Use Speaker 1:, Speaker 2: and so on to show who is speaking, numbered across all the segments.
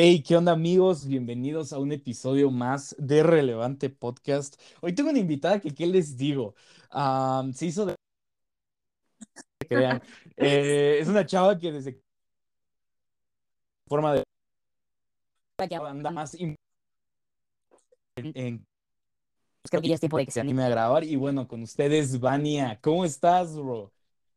Speaker 1: Hey, ¿qué onda amigos? Bienvenidos a un episodio más de Relevante Podcast. Hoy tengo una invitada que, ¿qué les digo? Ah, se hizo de... crean. Eh, es una chava que desde forma de... anda más in- en,
Speaker 2: Creo que ya es tiempo de que
Speaker 1: se
Speaker 2: anime
Speaker 1: a grabar. Y bueno, con ustedes, Vania. ¿Cómo estás, bro?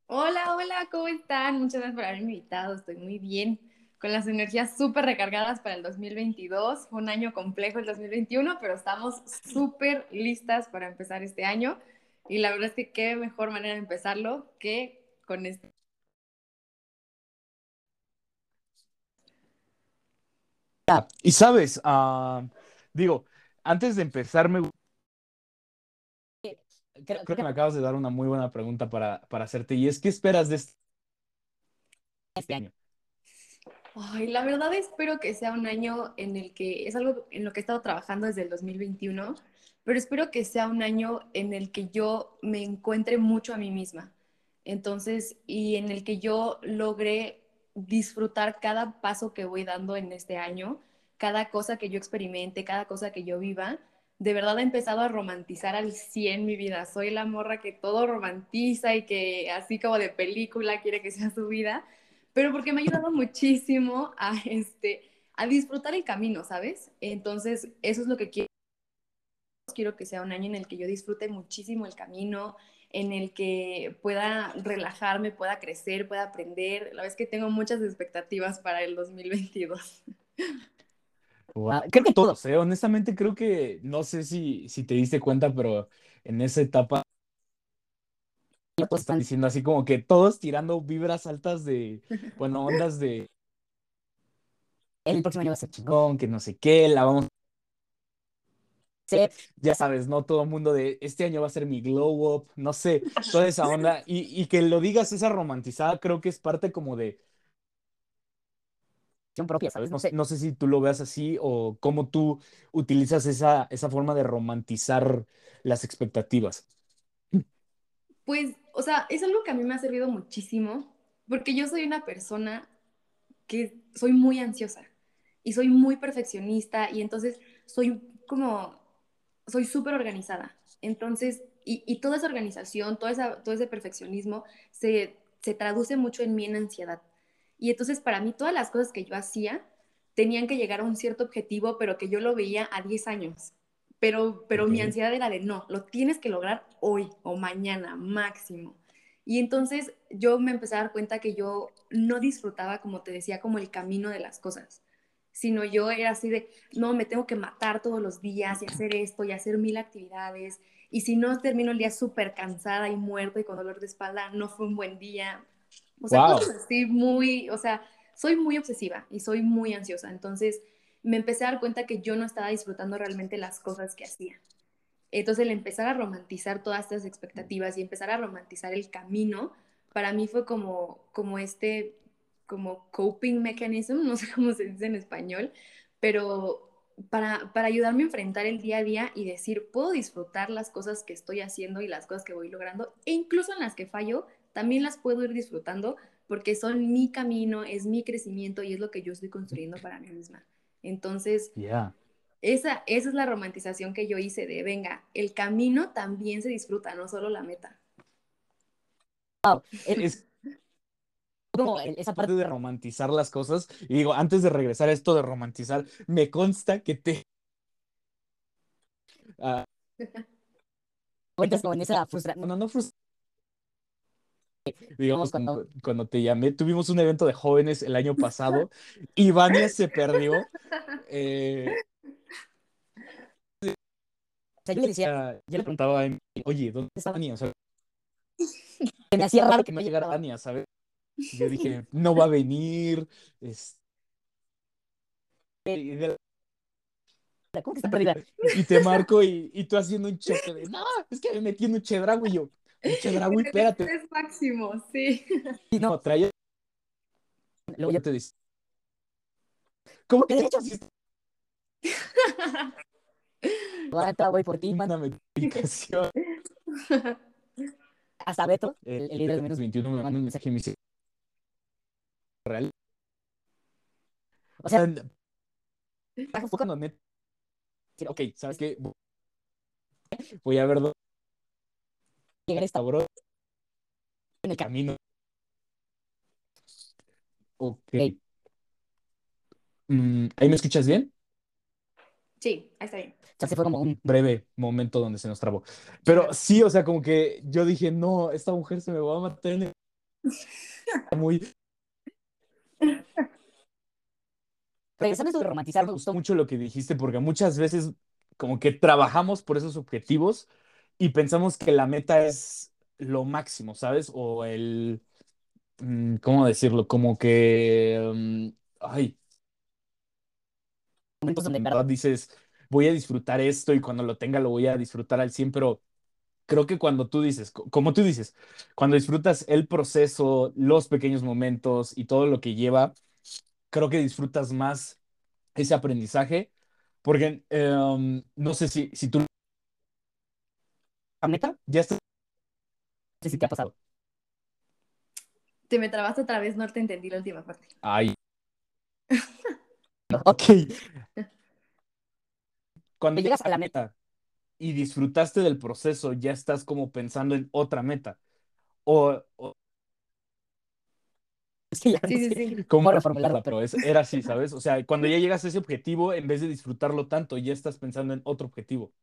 Speaker 3: Hola, hola, ¿cómo están? Muchas gracias por haberme invitado, estoy muy bien, con las energías súper recargadas para el 2022, fue un año complejo el 2021, pero estamos súper listas para empezar este año y la verdad es que qué mejor manera de empezarlo que con este.
Speaker 1: Y sabes, ah, digo, antes de empezar, me...
Speaker 2: Creo,
Speaker 1: creo que me acabas de dar una muy buena pregunta para, para hacerte. Y es, ¿qué esperas de este
Speaker 2: este año.
Speaker 3: Ay, la verdad espero que sea un año en el que es algo en lo que he estado trabajando desde el 2021, pero espero que sea un año en el que yo me encuentre mucho a mí misma. Entonces, y en el que yo logre disfrutar cada paso que voy dando en este año, cada cosa que yo experimente, cada cosa que yo viva. De verdad he empezado a romantizar al 100 mi vida. Soy la morra que todo romantiza y que así como de película quiere que sea su vida pero porque me ha ayudado muchísimo a, este, a disfrutar el camino, ¿sabes? Entonces, eso es lo que quiero. Quiero que sea un año en el que yo disfrute muchísimo el camino, en el que pueda relajarme, pueda crecer, pueda aprender. La verdad es que tengo muchas expectativas para el 2022.
Speaker 1: Wow, Creo que todos, ¿eh? Honestamente, creo que, no sé si, si te diste cuenta, pero en esa etapa
Speaker 2: Todos
Speaker 1: están diciendo así como que todos tirando vibras altas de, bueno, ondas de
Speaker 2: el próximo año va a ser chingón.
Speaker 1: que no sé qué, la vamos,
Speaker 2: Sí,
Speaker 1: ya sabes, ¿no? Todo el mundo de este año va a ser mi glow up, no sé, toda esa onda. Y, y que lo digas esa romantizada, creo que es parte como de,
Speaker 2: propia, ¿sabes? No
Speaker 1: no,
Speaker 2: sé.
Speaker 1: no sé si tú lo veas así o cómo tú utilizas esa, esa forma de romantizar las expectativas.
Speaker 3: Pues, o sea, es algo que a mí me ha servido muchísimo, porque yo soy una persona que soy muy ansiosa y soy muy perfeccionista y entonces soy como, soy súper organizada. Entonces, y, toda esa organización, toda esa, todo ese perfeccionismo se, se traduce mucho en mí en ansiedad. Y entonces para mí todas las cosas que yo hacía tenían que llegar a un cierto objetivo, pero que yo lo veía a 10 años. Pero, pero mi ansiedad era de no, lo tienes que lograr hoy o mañana máximo. Y entonces yo me empecé a dar cuenta que yo no disfrutaba, como te decía, como el camino de las cosas, sino yo era así de, no, me tengo que matar todos los días y hacer esto y hacer mil actividades. Y si no termino el día súper cansada y muerta y con dolor de espalda, no fue un buen día. O sea,
Speaker 1: Wow.
Speaker 3: cosas así muy, o sea, soy muy obsesiva y soy muy ansiosa. Entonces me empecé a dar cuenta que yo no estaba disfrutando realmente las cosas que hacía. Entonces el empezar a romantizar todas estas expectativas y empezar a romantizar el camino, para mí fue como, como este, como coping mechanism, no sé cómo se dice en español, pero para, para ayudarme a enfrentar el día a día y decir, puedo disfrutar las cosas que estoy haciendo y las cosas que voy logrando, e incluso en las que fallo, también las puedo ir disfrutando porque son mi camino, es mi crecimiento y es lo que yo estoy construyendo para mí misma. Entonces, esa, esa es la romantización que yo hice de, venga, el camino también se disfruta, no solo la meta.
Speaker 2: Wow. Es como esa parte
Speaker 1: de romantizar las cosas. Y digo, antes de regresar a esto de romantizar, me consta que te...
Speaker 2: cuentas como en esa frustración.
Speaker 1: no, no frus- Digamos, cuando, cuando te llamé, tuvimos un evento de jóvenes el año pasado y Vania se perdió. Eh,
Speaker 2: O sea, yo le decía,
Speaker 1: yo le preguntaba a Emi, oye, ¿dónde está Vania? O sea,
Speaker 2: que me hacía raro
Speaker 1: que no llegara. Vania, ¿sabes? Yo dije, no va a venir. es-
Speaker 2: ¿Cómo que está perdida?
Speaker 1: y te marco y, y tú haciendo un choque de, no, es que me metí en un chedraui y yo, un chedraui, espérate.
Speaker 3: Es máximo, sí.
Speaker 2: Y no,
Speaker 1: traía,
Speaker 2: luego
Speaker 1: ya te dice, ¿cómo que
Speaker 2: ¿Qué
Speaker 1: de hecho
Speaker 2: derechos?
Speaker 1: sí
Speaker 2: ahora voy por ti, manda
Speaker 1: Mándame tu ubicación.
Speaker 2: hasta Beto,
Speaker 1: El,
Speaker 2: el, el líder de menos.
Speaker 1: 21 me manda un mensaje y me dice, real.
Speaker 2: O sea,
Speaker 1: O sea, Fue cuando neta, ok, ¿sabes qué? Voy a ver dónde
Speaker 2: Llegar a esta
Speaker 1: bro,
Speaker 2: en el camino.
Speaker 1: Ok. Mm, ¿ahí me escuchas bien?
Speaker 3: Sí, ahí está bien.
Speaker 2: O sea, se fue como un
Speaker 1: Breve momento donde se nos trabó. Pero sí, o sea, como que yo dije, no, esta mujer se me va a matar en el... Muy,
Speaker 2: regresando a romantizar, me gustó
Speaker 1: mucho lo que dijiste porque muchas veces como que trabajamos por esos objetivos y pensamos que la meta es lo máximo, ¿sabes? O el, mm, ¿cómo decirlo? Como que, mm, ay,
Speaker 2: momentos donde en
Speaker 1: verdad dices, voy a disfrutar esto y cuando lo tenga lo voy a disfrutar al 100, pero creo que cuando tú dices, co- como tú dices, cuando disfrutas el proceso, los pequeños momentos y todo lo que lleva, creo que disfrutas más ese aprendizaje, porque em, no sé si, si tú,
Speaker 2: neta,
Speaker 1: ya estás,
Speaker 2: no sé si te ha pasado.
Speaker 3: Te me trabaste otra vez, no te entendí la última parte.
Speaker 1: ay,
Speaker 2: Ok.
Speaker 1: cuando
Speaker 2: llegas a la
Speaker 1: meta y disfrutaste del proceso, ya estás como pensando en otra meta, o, o
Speaker 2: Es que ya no
Speaker 3: Sí, sí,
Speaker 2: sé
Speaker 3: sí.
Speaker 2: cómo
Speaker 1: reformularla, pero es- era así, ¿sabes? O sea, cuando ya llegas a ese objetivo, en vez de disfrutarlo tanto, ya estás pensando en otro objetivo.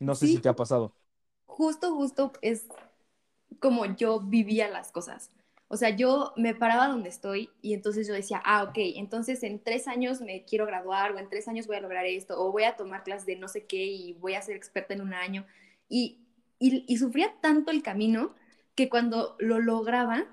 Speaker 1: No sé
Speaker 3: Sí,
Speaker 1: si te ha pasado.
Speaker 3: Justo, justo es como yo vivía las cosas. O sea, yo me paraba donde estoy y entonces yo decía, ah, ok, entonces en tres años me quiero graduar o en tres años voy a lograr esto o voy a tomar clases de no sé qué y voy a ser experta en un año. Y, y, y sufría tanto el camino que cuando lo lograba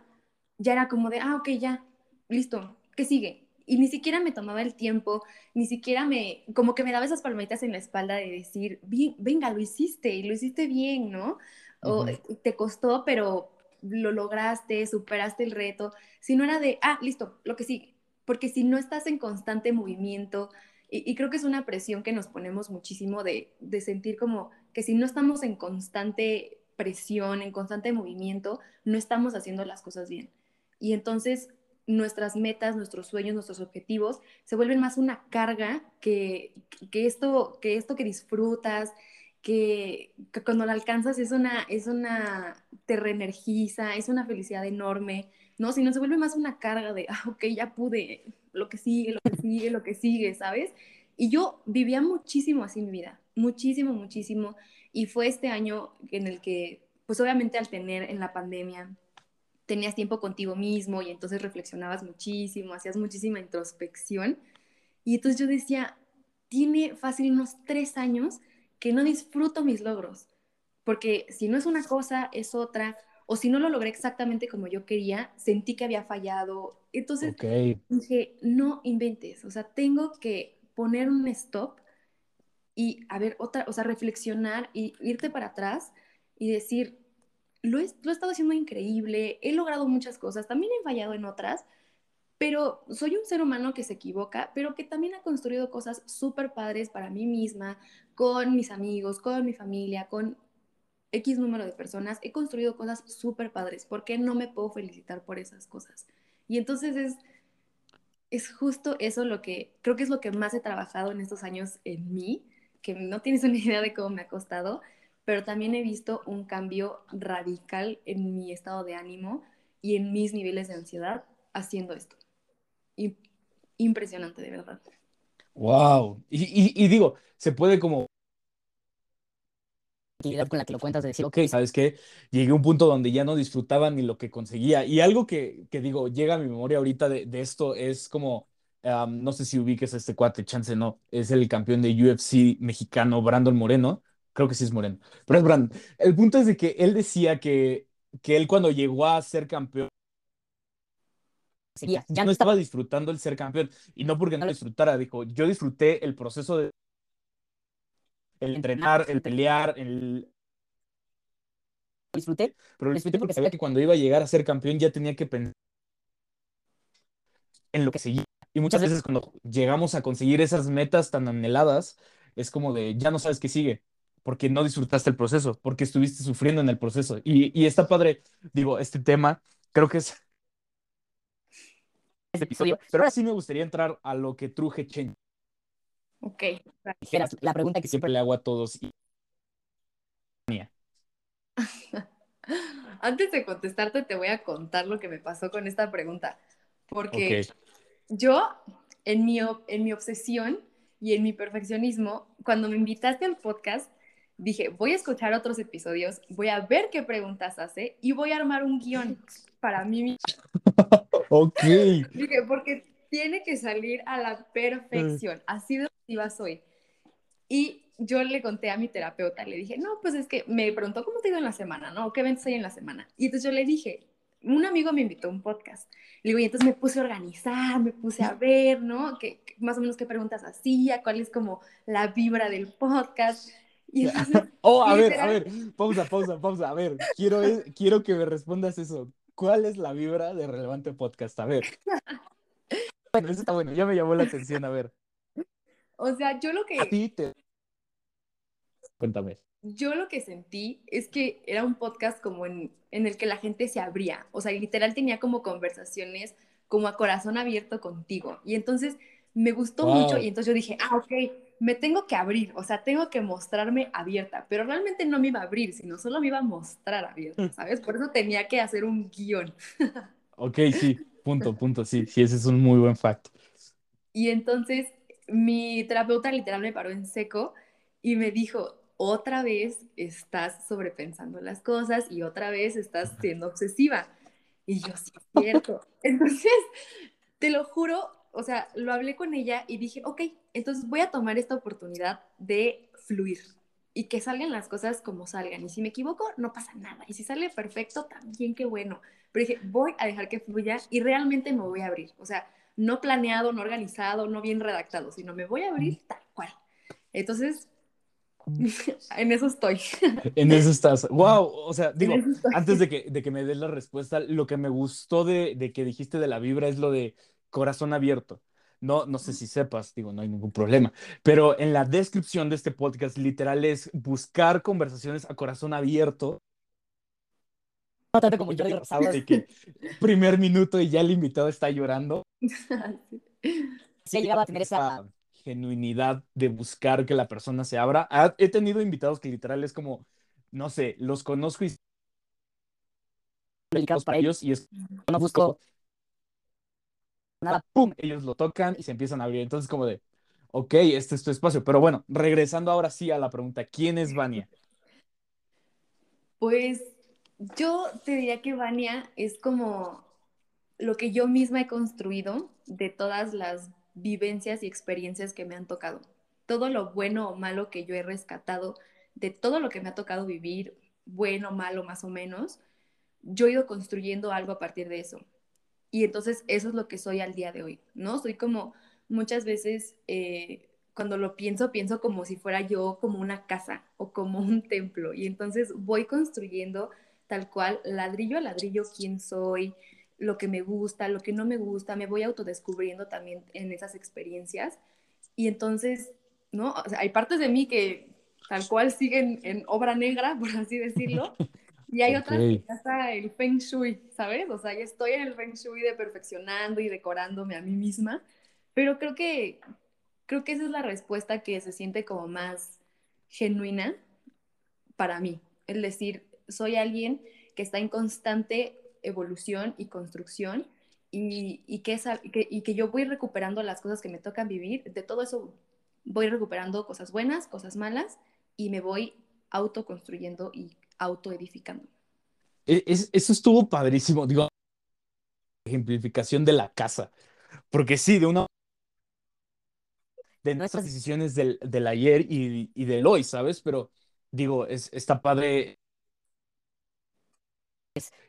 Speaker 3: ya era como de, ah, ok, ya, listo, ¿qué sigue? Y ni siquiera me tomaba el tiempo, ni siquiera me, como que me daba esas palmaditas en la espalda de decir, bien, venga, lo hiciste y lo hiciste bien, ¿no? O
Speaker 1: Ujú.
Speaker 3: te costó, pero lo lograste, superaste el reto. Si no era de, ah, listo, lo que sigue. Porque si no estás en constante movimiento, y, y creo que es una presión que nos ponemos muchísimo de, de sentir como que si no estamos en constante presión, en constante movimiento, no estamos haciendo las cosas bien. Y entonces nuestras metas, nuestros sueños, nuestros objetivos se vuelven más una carga que, que, esto, que esto que disfrutas, que, que cuando la alcanzas es una, es una, te reenergiza, es una felicidad enorme, ¿no? Si no se vuelve más una carga de, ah, ok, ya pude, lo que sigue, lo que sigue, lo que sigue, ¿sabes? Y yo vivía muchísimo así mi vida, muchísimo, muchísimo. Y fue este año en el que, pues obviamente al tener en la pandemia, tenías tiempo contigo mismo y entonces reflexionabas muchísimo, hacías muchísima introspección. Y entonces yo decía, tiene fácil unos tres años que no disfruto mis logros, porque si no es una cosa, es otra, o si no lo logré exactamente como yo quería, sentí que había fallado. Entonces
Speaker 1: Ok.
Speaker 3: dije, no inventes, o sea, tengo que poner un stop y a ver, otra, o sea, reflexionar y irte para atrás y decir, lo he, lo estado haciendo increíble, he logrado muchas cosas, también he fallado en otras, pero soy un ser humano que se equivoca, pero que también ha construido cosas súper padres para mí misma, con mis amigos, con mi familia, con X número de personas. He construido cosas súper padres. ¿Por qué no me puedo felicitar por esas cosas? Y entonces es, es justo eso lo que creo que es lo que más he trabajado en estos años en mí, que no tienes una idea de cómo me ha costado, pero también he visto un cambio radical en mi estado de ánimo y en mis niveles de ansiedad haciendo esto impresionante, de verdad.
Speaker 1: Wow. Y, y, y, digo, se puede como...
Speaker 2: con la que lo cuentas de decir,
Speaker 1: ok, ¿sabes qué? Llegué a un punto donde ya no disfrutaba ni lo que conseguía. Y algo que, que digo, llega a mi memoria ahorita de, de esto es como, um, no sé si ubiques a este cuate, chance no, es el campeón de UFC mexicano, Brandon Moreno. Creo que sí es Moreno, pero es Brandon. El punto es de que él decía que, que él cuando llegó a ser campeón, ya no estaba disfrutando el ser campeón. Y no porque no lo disfrutara, dijo, yo disfruté el proceso de el entrenar, el pelear, el...
Speaker 2: Disfruté,
Speaker 1: pero
Speaker 2: disfruté
Speaker 1: porque sabía que cuando iba a llegar a ser campeón ya tenía que pensar en lo que seguía. Y muchas veces cuando llegamos a conseguir esas metas tan anheladas, es como de, ya no sabes qué sigue, porque no disfrutaste el proceso, porque estuviste sufriendo en el proceso. Y, y está padre, digo, este tema, creo que es este episodio, pero ahora sí me gustaría entrar a lo que truje Change.
Speaker 3: Ok.
Speaker 2: La pregunta que
Speaker 1: siempre le hago a todos. y-
Speaker 3: Antes de contestarte, te voy a contar lo que me pasó con esta pregunta. Porque
Speaker 1: Ok.
Speaker 3: yo, en mi, en mi obsesión y en mi perfeccionismo, cuando me invitaste al podcast, dije, voy a escuchar otros episodios, voy a ver qué preguntas hace y voy a armar un guion para mí misma.
Speaker 1: Ok.
Speaker 3: Dije, porque tiene que salir a la perfección. Así de obsesiva soy. Y yo le conté a mi terapeuta, le dije, no, pues es que me preguntó cómo te ido en la semana, ¿no? ¿Qué eventos hay en la semana? Y entonces yo le dije, un amigo me invitó a un podcast. Le digo, y entonces me puse a organizar, me puse a ver, ¿no? Que, más o menos qué preguntas hacía, cuál es como la vibra del podcast. Y entonces,
Speaker 1: Oh, a ver, a ver, pausa, pausa, pausa. A ver, quiero, quiero que me respondas eso. ¿Cuál es la vibra de Relevante Podcast? A ver. Bueno, eso está bueno, ya me llamó la atención. A ver,
Speaker 3: o sea, yo lo que...
Speaker 1: a ti te. Cuéntame.
Speaker 3: yo lo que sentí es que era un podcast como en, en el que la gente se abría, o sea, literal tenía como conversaciones como a corazón abierto contigo. Y entonces me gustó
Speaker 1: Wow.
Speaker 3: mucho y entonces yo dije, ah, ok, me tengo que abrir, o sea, tengo que mostrarme abierta, pero realmente no me iba a abrir, sino solo me iba a mostrar abierta, ¿sabes? Por eso tenía que hacer un guion.
Speaker 1: Ok, sí, punto, punto, sí, sí, ese es un muy buen fact.
Speaker 3: Y entonces mi terapeuta literal me paró en seco y me dijo, otra vez estás sobrepensando las cosas y otra vez estás siendo obsesiva. Y yo, sí, es cierto. Entonces, te lo juro, o sea, lo hablé con ella y dije, ok, entonces voy a tomar esta oportunidad de fluir y que salgan las cosas como salgan. Y si me equivoco, no pasa nada. Y si sale perfecto, también qué bueno. Pero dije, voy a dejar que fluya y realmente me voy a abrir. O sea, no planeado, no organizado, no bien redactado, sino me voy a abrir tal cual. Entonces, en eso estoy.
Speaker 1: En eso estás. Wow, o sea, digo, antes de que, de que me des la respuesta, lo que me gustó de, de que dijiste de la vibra es lo de corazón abierto. No, no sé si sepas, digo, no hay ningún problema, pero en la descripción de este podcast literal es buscar conversaciones a corazón abierto,
Speaker 2: No tanto como Rosado.
Speaker 1: de que primer minuto y ya el invitado está llorando.
Speaker 2: Sí, he llegado a tener esa
Speaker 1: genuinidad de buscar que la persona se abra. Ha- he tenido invitados que literal es como, no sé, los conozco y
Speaker 2: para ellos
Speaker 1: y es
Speaker 2: No busco
Speaker 1: ¡pum! Ellos lo tocan y se empiezan a abrir. Entonces, como de, ok, este es tu espacio. Pero bueno, regresando ahora sí a la pregunta, ¿quién es Vania?
Speaker 3: Pues yo te diría que Vania es como lo que yo misma he construido de todas las vivencias y experiencias que me han tocado. Todo lo bueno o malo que yo he rescatado, de todo lo que me ha tocado vivir, bueno, malo, más o menos, yo he ido construyendo algo a partir de eso. Y entonces eso es lo que soy al día de hoy, ¿no? Soy como muchas veces, eh, cuando lo pienso, pienso como si fuera yo como una casa o como un templo. Y entonces voy construyendo tal cual, ladrillo a ladrillo, quién soy, lo que me gusta, lo que no me gusta, me voy autodescubriendo también en esas experiencias. Y entonces, ¿no? Hay partes de mí que tal cual siguen en obra negra, por así decirlo. Y hay otras que ya está el feng shui, ¿sabes? O sea, ya estoy en el feng shui de perfeccionando y decorándome a mí misma. Pero creo que, creo que esa es la respuesta que se siente como más genuina para mí. Es decir, soy alguien que está en constante evolución y construcción y, y que, esa- que- y que yo voy recuperando las cosas que me tocan vivir. De todo eso voy recuperando cosas buenas, cosas malas y me voy autoconstruyendo y autoedificando.
Speaker 1: E- es- eso estuvo padrísimo, digo, ejemplificación de la casa. Porque sí, de una de nuestras decisiones del, del ayer y, y del hoy, ¿sabes? Pero digo, es, está padre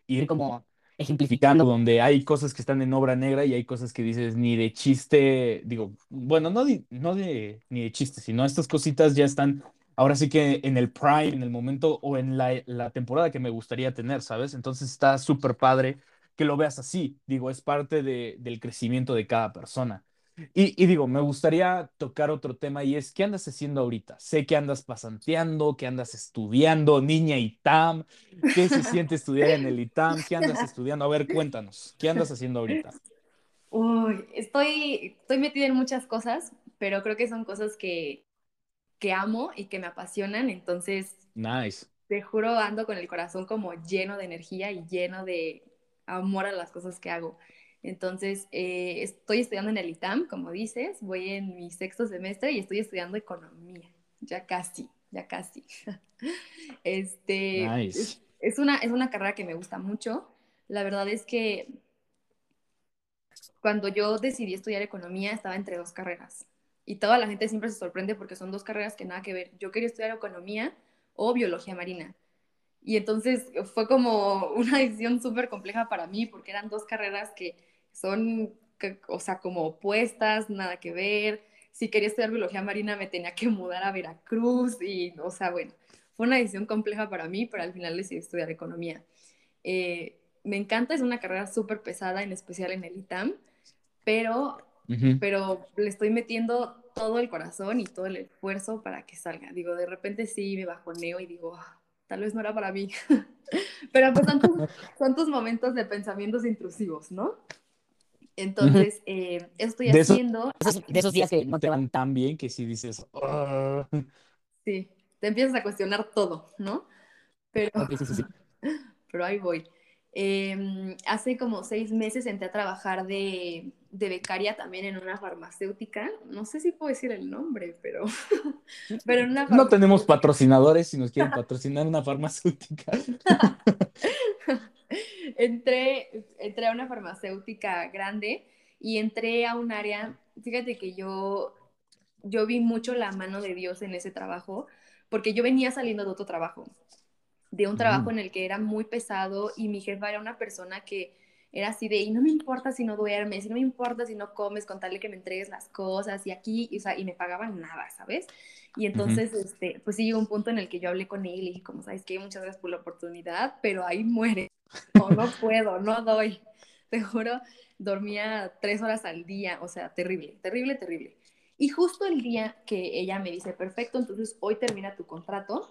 Speaker 1: ir
Speaker 2: como
Speaker 1: ejemplificando donde hay cosas que están en obra negra y hay cosas que dices ni de chiste, digo, bueno, no de, no de ni de chiste, sino estas cositas ya están ahora sí que en el prime, en el momento o en la, la temporada que me gustaría tener, ¿sabes? Entonces está súper padre que lo veas así, digo, es parte de, del crecimiento de cada persona. Y, y digo, me gustaría tocar otro tema y es, ¿qué andas haciendo ahorita? Sé que andas pasanteando, que andas estudiando, niña ITAM, ¿qué se siente estudiar en el ITAM? ¿Qué andas estudiando? A ver, cuéntanos, ¿qué andas haciendo ahorita?
Speaker 3: Uy, estoy, estoy metida en muchas cosas, pero creo que son cosas que, que amo y que me apasionan, entonces
Speaker 1: Nice.
Speaker 3: te juro ando con el corazón como lleno de energía y lleno de amor a las cosas que hago. Entonces, eh, estoy estudiando en el ITAM, como dices, voy en mi sexto semestre y estoy estudiando economía, ya casi, ya casi. Este,
Speaker 1: Nice.
Speaker 3: es, es una, es una carrera que me gusta mucho. La verdad es que cuando yo decidí estudiar economía estaba entre dos carreras y toda la gente siempre se sorprende porque son dos carreras que nada que ver. Yo quería estudiar economía o biología marina. Y entonces fue como una decisión súper compleja para mí porque eran dos carreras que son, que- o sea, como opuestas, nada que ver. Si quería estudiar biología marina me tenía que mudar a Veracruz y, o sea, bueno, fue una decisión compleja para mí, pero al final decidí estudiar economía. Eh, me encanta, es una carrera súper pesada, en especial en el ITAM, pero
Speaker 1: Ujú.
Speaker 3: pero le estoy metiendo todo el corazón y todo el esfuerzo para que salga. Digo, de repente sí me bajoneo y digo, "Ah, tal vez no era para mí. pero pues son tus, son tus momentos de pensamientos intrusivos, ¿no? Entonces, eh, eso estoy
Speaker 1: De
Speaker 3: haciendo.
Speaker 2: Esos- de esos días que no
Speaker 1: te
Speaker 2: van.
Speaker 1: tan bien que si dices, "Ah".
Speaker 3: Sí, te empiezas a cuestionar todo, ¿no? Pero,
Speaker 2: Ok, sí, sí, sí.
Speaker 3: pero ahí voy. Eh, hace como seis meses entré a trabajar de, de becaria también en una farmacéutica. No sé si puedo decir el nombre, pero, pero en una
Speaker 1: no tenemos patrocinadores si nos quieren patrocinar una farmacéutica.
Speaker 3: entré, entré a una farmacéutica grande y entré a un área, fíjate que yo, yo vi mucho la mano de Dios en ese trabajo, porque yo venía saliendo de otro trabajo, de un trabajo
Speaker 1: Mm.
Speaker 3: en el que era muy pesado y mi jefa era una persona que era así de, y no me importa si no duermes, y no me importa si no comes, con tal de que me entregues las cosas, y aquí, y, o sea, y me pagaban nada, ¿sabes? Y entonces, este, pues sí llegó un punto en el que yo hablé con él y dije, como sabes que muchas gracias por la oportunidad, pero ahí muere. No, no puedo, no doy. Te juro, dormía tres horas al día, o sea, terrible, terrible, terrible. Y justo el día que ella me dice, perfecto, entonces hoy termina tu contrato,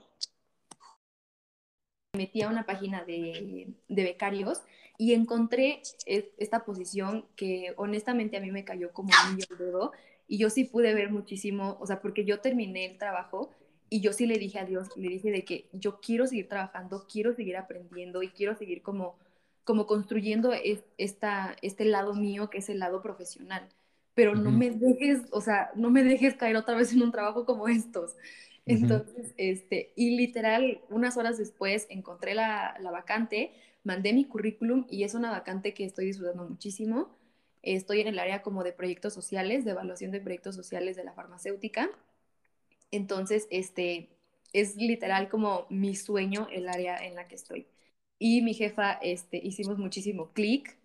Speaker 3: metí a una página de, de becarios y encontré e- esta posición que honestamente a mí me cayó como al dedo y yo sí pude ver muchísimo, o sea, porque yo terminé el trabajo y yo sí le dije a Dios, le dije de que yo quiero seguir trabajando, quiero seguir aprendiendo y quiero seguir como, como construyendo es- esta, este lado mío que es el lado profesional. Pero no
Speaker 1: Ujú.
Speaker 3: me dejes, o sea, no me dejes caer otra vez en un trabajo como estos. Entonces, este, y literal, unas horas después encontré la, la vacante, mandé mi currículum y es una vacante que estoy disfrutando muchísimo. Estoy en el área como de proyectos sociales, de evaluación de proyectos sociales de la farmacéutica. Entonces, este, es literal como mi sueño el área en la que estoy. Y mi jefa, este, hicimos muchísimo clic,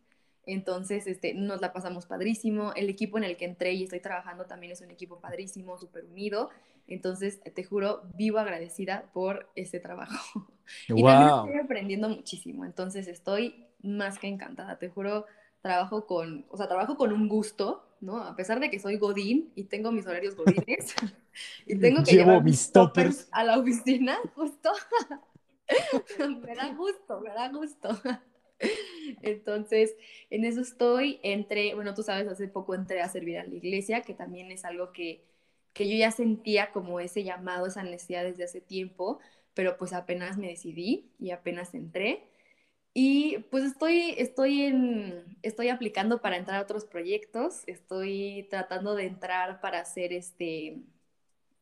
Speaker 3: entonces este, nos la pasamos padrísimo. El equipo en el que entré y estoy trabajando también es un equipo padrísimo, súper unido. Entonces, te juro, vivo agradecida por este trabajo. Y también
Speaker 1: Wow.
Speaker 3: estoy aprendiendo muchísimo, entonces estoy más que encantada, te juro, trabajo con, o sea, trabajo con un gusto, ¿no? A pesar de que soy godín y tengo mis horarios godines y tengo que
Speaker 1: Llevo
Speaker 3: llevar
Speaker 1: mis toppers.
Speaker 3: a la oficina, justo. me da gusto, me da gusto. Entonces, en eso estoy, entré, bueno, tú sabes, hace poco entré a servir a la iglesia, que también es algo que, que yo ya sentía como ese llamado, esa necesidad desde hace tiempo, pero pues apenas me decidí y apenas entré. Y pues estoy, estoy, estoy aplicando para entrar a otros proyectos, estoy tratando de entrar para ser este,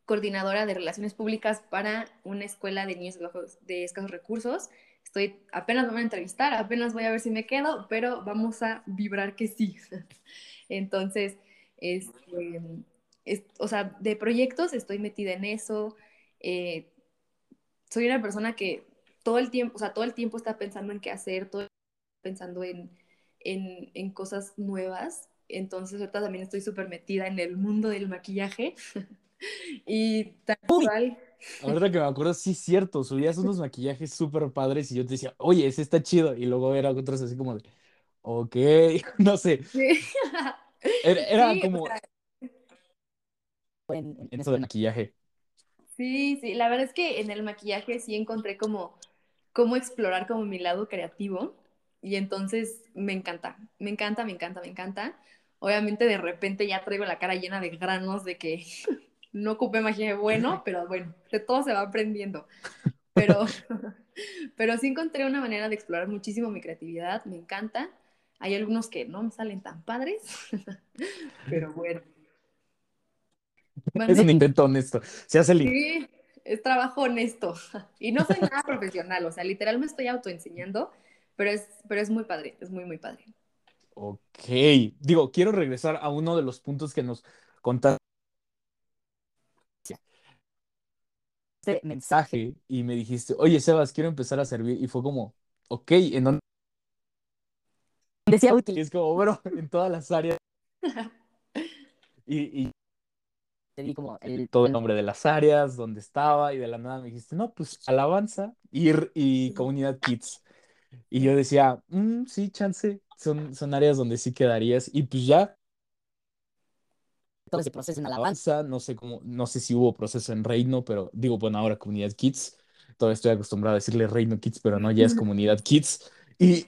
Speaker 3: coordinadora de relaciones públicas para una escuela de niños de escasos recursos. Estoy, apenas me van a entrevistar, apenas voy a ver si me quedo, pero vamos a vibrar que sí. Entonces, este, es, o sea, de proyectos estoy metida en eso. Eh, soy una persona que todo el tiempo, o sea, todo el tiempo está pensando en qué hacer, todo el tiempo pensando en, en, en cosas nuevas. Entonces, ahorita también estoy súper metida en el mundo del maquillaje. y tal cual.
Speaker 1: Ahorita que me acuerdo, sí cierto, subías unos maquillajes súper padres y yo te decía, oye, ese está chido. Y luego era otros así como de, ok, no sé.
Speaker 3: Sí.
Speaker 1: Era, era
Speaker 3: Sí, o
Speaker 1: como
Speaker 3: sea,
Speaker 2: En, en
Speaker 1: eso
Speaker 2: eso
Speaker 1: de
Speaker 2: de
Speaker 1: maquillaje.
Speaker 3: Sí, sí, la verdad es que en el maquillaje sí encontré como cómo explorar como mi lado creativo y entonces me encanta, me encanta, me encanta, me encanta. Obviamente de repente ya traigo la cara llena de granos de que no ocupé maquillaje bueno, pero bueno, de todo se va aprendiendo. Pero, pero sí encontré una manera de explorar muchísimo mi creatividad, me encanta. Hay algunos que no me salen tan padres, pero bueno.
Speaker 1: Es un intento honesto. Se hace el
Speaker 3: Sí, es trabajo honesto. Y no soy nada profesional, o sea, literal me estoy autoenseñando, pero es, pero es muy padre, es muy, muy padre.
Speaker 1: Ok. Digo, quiero regresar a uno de los puntos que nos contaste. Este mensaje y me dijiste, oye, Sebas, quiero empezar a servir. Y fue como, ok, ¿en dónde?
Speaker 2: Decía
Speaker 1: Y
Speaker 2: útil.
Speaker 1: es como, bro, en todas las áreas. Y, y
Speaker 2: Te di como el,
Speaker 1: todo el nombre de las áreas, dónde estaba, y de la nada me dijiste, no, pues alabanza y, y comunidad kids. Y yo decía, "Mm, sí, chance, son, son áreas donde sí quedarías. Y pues ya,
Speaker 2: todo ese proceso en alabanza.
Speaker 1: alabanza, no sé cómo, no sé si hubo proceso en Reino, pero digo, bueno, ahora comunidad kids. Todavía estoy acostumbrado a decirle Reino Kids, pero no, ya es comunidad kids. ¿Y,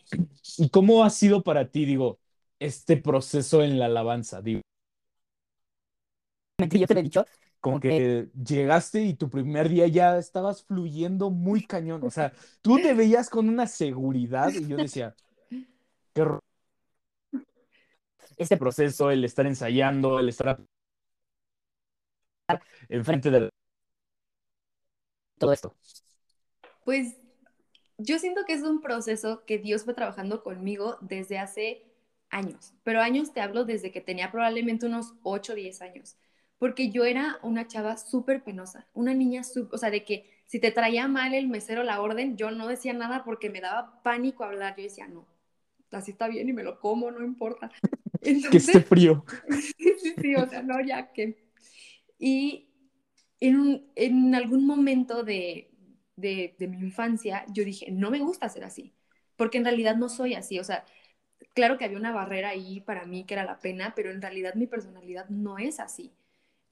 Speaker 1: y cómo ha sido para ti, digo, este proceso en la alabanza? Digo,
Speaker 2: Yo te lo he dicho,
Speaker 1: como que llegaste y tu primer día ya estabas fluyendo muy cañón. O sea, tú te veías con una seguridad y yo decía, qué ro- este proceso, el estar ensayando, el estar enfrente de
Speaker 2: todo esto.
Speaker 3: Pues yo siento que es un proceso que Dios fue trabajando conmigo desde hace años, pero años te hablo desde que tenía probablemente unos 8 o 10 años, porque yo era una chava súper penosa, una niña, sup- o sea, de que si te traía mal el mesero la orden, yo no decía nada porque me daba pánico hablar, yo decía, no, así está bien y me lo como, no importa.
Speaker 1: que
Speaker 3: Entonces,
Speaker 1: esté frío.
Speaker 3: sí, sí, sí, o sea, no, ya que... Y en, un- en algún momento de, de, de mi infancia, yo dije, no me gusta ser así, porque en realidad no soy así, o sea, claro que había una barrera ahí para mí que era la pena, pero en realidad mi personalidad no es así.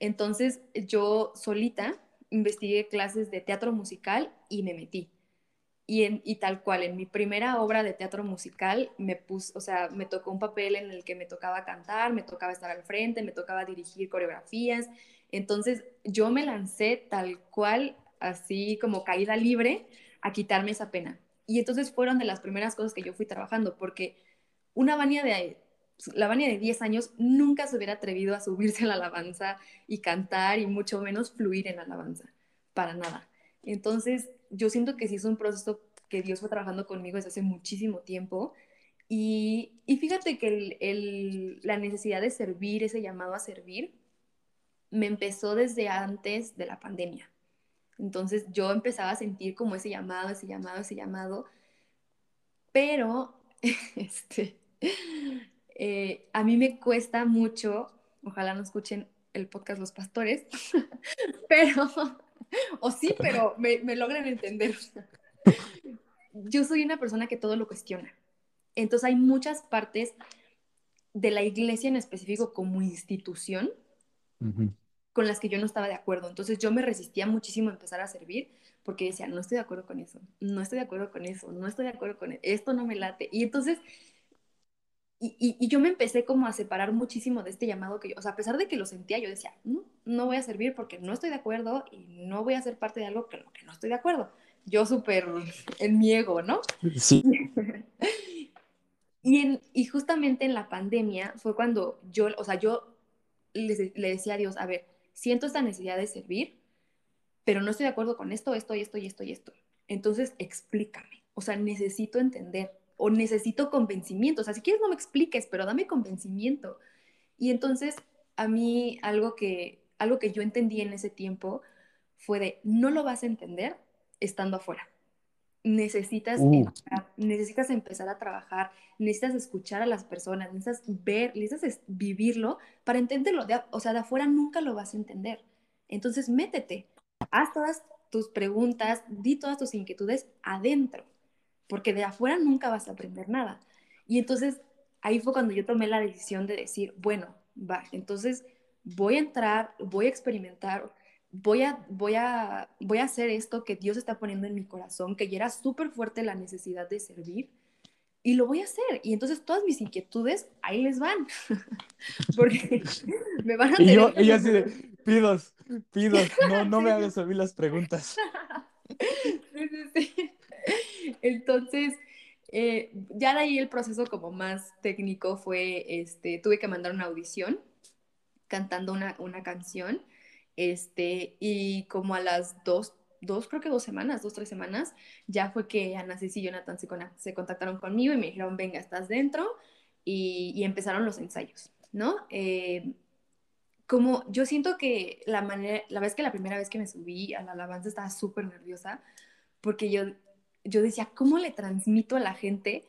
Speaker 3: Entonces yo solita investigué clases de teatro musical y me metí. Y, en, y tal cual, en mi primera obra de teatro musical me puse, o sea, me tocó un papel en el que me tocaba cantar, me tocaba estar al frente, me tocaba dirigir coreografías. Entonces yo me lancé tal cual, así como caída libre, a quitarme esa pena. Y entonces fueron de las primeras cosas que yo fui trabajando, porque una Vania de, la Vania de 10 años nunca se hubiera atrevido a subirse a la alabanza y cantar y mucho menos fluir en la alabanza, para nada. Entonces, yo siento que sí es un proceso que Dios fue trabajando conmigo desde hace muchísimo tiempo. Y, y fíjate que el, el, la necesidad de servir, ese llamado a servir, me empezó desde antes de la pandemia. Entonces yo empezaba a sentir como ese llamado, ese llamado, ese llamado, pero este, eh, a mí me cuesta mucho, ojalá no escuchen el podcast los pastores, pero, o sí, pero me, me logran entender. Yo soy una persona que todo lo cuestiona. Entonces hay muchas partes de la iglesia en específico como institución
Speaker 1: Uh -huh.
Speaker 3: con las que yo no estaba de acuerdo. Entonces yo me resistía muchísimo a empezar a servir porque decía, no estoy de acuerdo con eso, no estoy de acuerdo con eso, no estoy de acuerdo con eso, esto no me late. Y entonces, y, y, y, yo me empecé como a separar muchísimo de este llamado que yo, o sea, a pesar de que lo sentía, yo decía, no, no voy a servir porque no estoy de acuerdo y no voy a ser parte de algo que, que no estoy de acuerdo. Yo súper en mi ego, ¿no?
Speaker 1: Sí.
Speaker 3: y, en, y justamente en la pandemia fue cuando yo, o sea, yo le, le decía a Dios, a ver, siento esta necesidad de servir, pero no estoy de acuerdo con esto, esto y esto y esto y esto. Entonces, explícame. O sea, necesito entender o necesito convencimiento. O sea, si quieres no me expliques, pero dame convencimiento. Y entonces, a mí algo que, algo que yo entendí en ese tiempo fue de, no lo vas a entender estando afuera. Necesitas,
Speaker 1: Uh.
Speaker 3: entrar, necesitas empezar a trabajar, necesitas escuchar a las personas, necesitas ver, necesitas vivirlo para entenderlo. De, o sea, de afuera nunca lo vas a entender. Entonces, métete, haz todas tus preguntas, di todas tus inquietudes adentro, porque de afuera nunca vas a aprender nada. Y entonces ahí fue cuando yo tomé la decisión de decir, bueno, va, entonces voy a entrar, voy a experimentar, voy a, voy a, voy a hacer esto que Dios está poniendo en mi corazón, que ya era súper fuerte la necesidad de servir, y lo voy a hacer. Y entonces todas mis inquietudes, ahí les van. Porque me van a
Speaker 1: Y
Speaker 3: tener
Speaker 1: yo,
Speaker 3: que
Speaker 1: ella así de, pidos, pidos, no, no me hagas mí las preguntas.
Speaker 3: Sí, sí, sí. Entonces, eh, ya de ahí el proceso como más técnico fue, este, tuve que mandar una audición cantando una, una canción, este, y como a las dos, dos, creo que dos semanas, dos, tres semanas, ya fue que Ana Ceci y Jonathan se, con- se contactaron conmigo y me dijeron, venga, estás dentro, y, y empezaron los ensayos, ¿no? Eh, como yo siento que la manera, la vez que la primera vez que me subí a la alabanza estaba súper nerviosa, porque yo, yo decía, ¿cómo le transmito a la gente?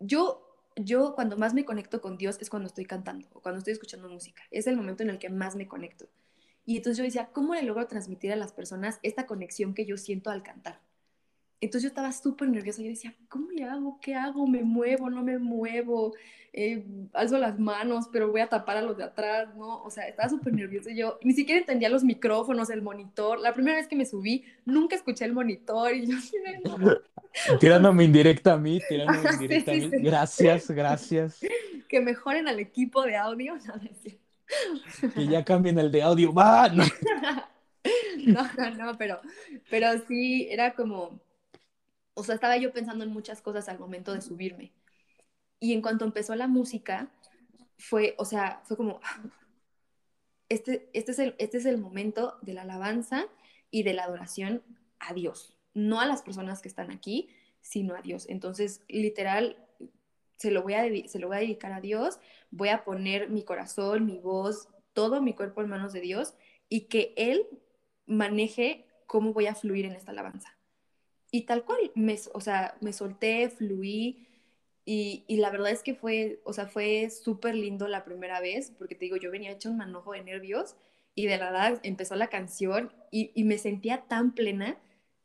Speaker 3: Yo, yo cuando más me conecto con Dios es cuando estoy cantando o cuando estoy escuchando música. Es el momento en el que más me conecto. Y entonces yo decía, ¿cómo le logro transmitir a las personas esta conexión que yo siento al cantar? Entonces yo estaba súper nerviosa. Yo decía, ¿cómo le hago? ¿Qué hago? ¿Me muevo? ¿No me muevo? Eh, alzo las manos, pero voy a tapar a los de atrás, ¿no? O sea, estaba súper nerviosa. Yo ni siquiera entendía los micrófonos, el monitor. La primera vez que me subí, nunca escuché el monitor y yo no,
Speaker 1: Tirándome indirecta a mí, tirándome
Speaker 3: Sí,
Speaker 1: indirecta a mí.
Speaker 3: sí.
Speaker 1: Gracias, gracias.
Speaker 3: que mejoren al equipo de audio.
Speaker 1: Que ya cambien el de audio. ¡Va! No.
Speaker 3: No, no, no, pero, pero sí, era como, o sea, estaba yo pensando en muchas cosas al momento de subirme. Y en cuanto empezó la música, fue, o sea, fue como, este, este, es el, este es el momento de la alabanza y de la adoración a Dios, no a las personas que están aquí, sino a Dios. Entonces, literal, se lo voy a, se lo voy a dedicar a Dios, voy a poner mi corazón, mi voz, todo mi cuerpo en manos de Dios y que Él maneje cómo voy a fluir en esta alabanza. Y tal cual, me, o sea, me solté, fluí y, y la verdad es que fue, o sea, fue súper lindo la primera vez, porque te digo, yo venía hecho un manojo de nervios y de la nada empezó la canción y, y me sentía tan plena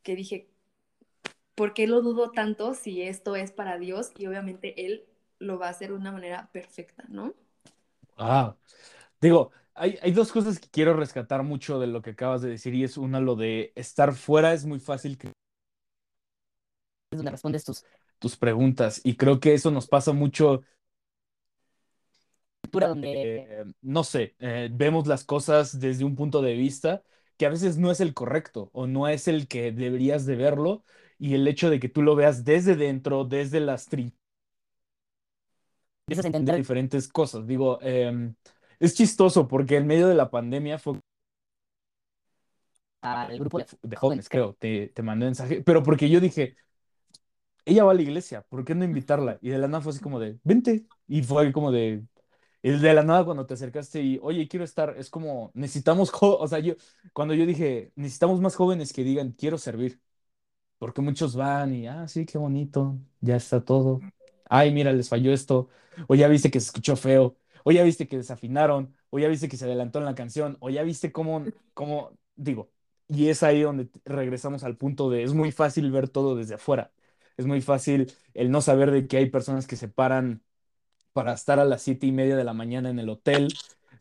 Speaker 3: que dije, ¿por qué lo dudo tanto si esto es para Dios? Y obviamente Él lo va a hacer de una manera perfecta, ¿no?
Speaker 1: Ah, digo, hay, hay dos cosas que quiero rescatar mucho de lo que acabas de decir y es una lo de estar fuera es muy fácil que
Speaker 2: donde respondes tus
Speaker 1: tus preguntas y creo que eso nos pasa mucho,
Speaker 2: cultura donde
Speaker 1: eh, no sé, eh, vemos las cosas desde un punto de vista que a veces no es el correcto o no es el que deberías de verlo y el hecho de que tú lo veas desde dentro, desde las trincheras
Speaker 2: entender
Speaker 1: diferentes cosas. Digo, em, es chistoso porque en medio de la pandemia fue
Speaker 2: al grupo de,
Speaker 1: de jóvenes, creo, te, te mandé mensaje, pero porque yo dije, ella va a la iglesia, ¿por qué no invitarla? Y de la nada fue así como de, vente. Y fue como de, el de la nada cuando te acercaste y, oye, quiero estar, es como, necesitamos, o sea, yo, cuando yo dije, necesitamos más jóvenes que digan, quiero servir, porque muchos van y, ah, sí, qué bonito, ya está todo. Ay, mira, les falló esto, o ya viste que se escuchó feo, o ya viste que desafinaron, o ya viste que se adelantó en la canción, o ya viste cómo, cómo, digo, y es ahí donde regresamos al punto de, es muy fácil ver todo desde afuera, es muy fácil el no saber de que hay personas que se paran para estar a las siete y media de la mañana en el hotel.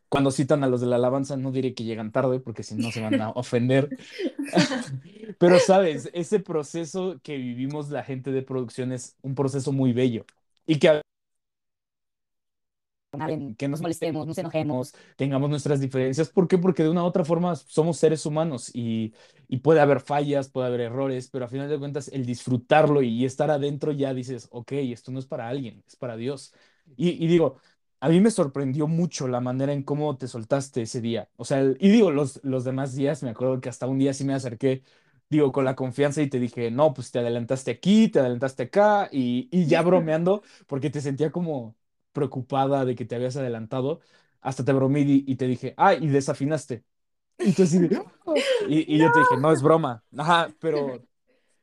Speaker 1: Cuando citan a los de la alabanza, no diré que llegan tarde, porque si no se van a ofender. Pero sabes, ese proceso que vivimos la gente de producción es un proceso muy bello y que que nos
Speaker 2: molestemos, nos enojemos.
Speaker 1: tengamos nuestras diferencias. ¿Por qué? Porque de una u otra forma somos seres humanos y, y puede haber fallas, puede haber errores, pero a final de cuentas el disfrutarlo y, y estar adentro ya dices, ok, esto no es para alguien, es para Dios. Y, y digo, a mí me sorprendió mucho la manera en cómo te soltaste ese día. O sea, el- y digo, los, los demás días, me acuerdo que hasta un día sí me acerqué, digo, con la confianza y te dije, no, pues te adelantaste aquí, te adelantaste acá y, y ya bromeando, porque te sentía como preocupada de que te habías adelantado, hasta te bromé y, y te dije, ah, y desafinaste. Y "Ah". y, y yo te dije, no, es broma. Ajá, pero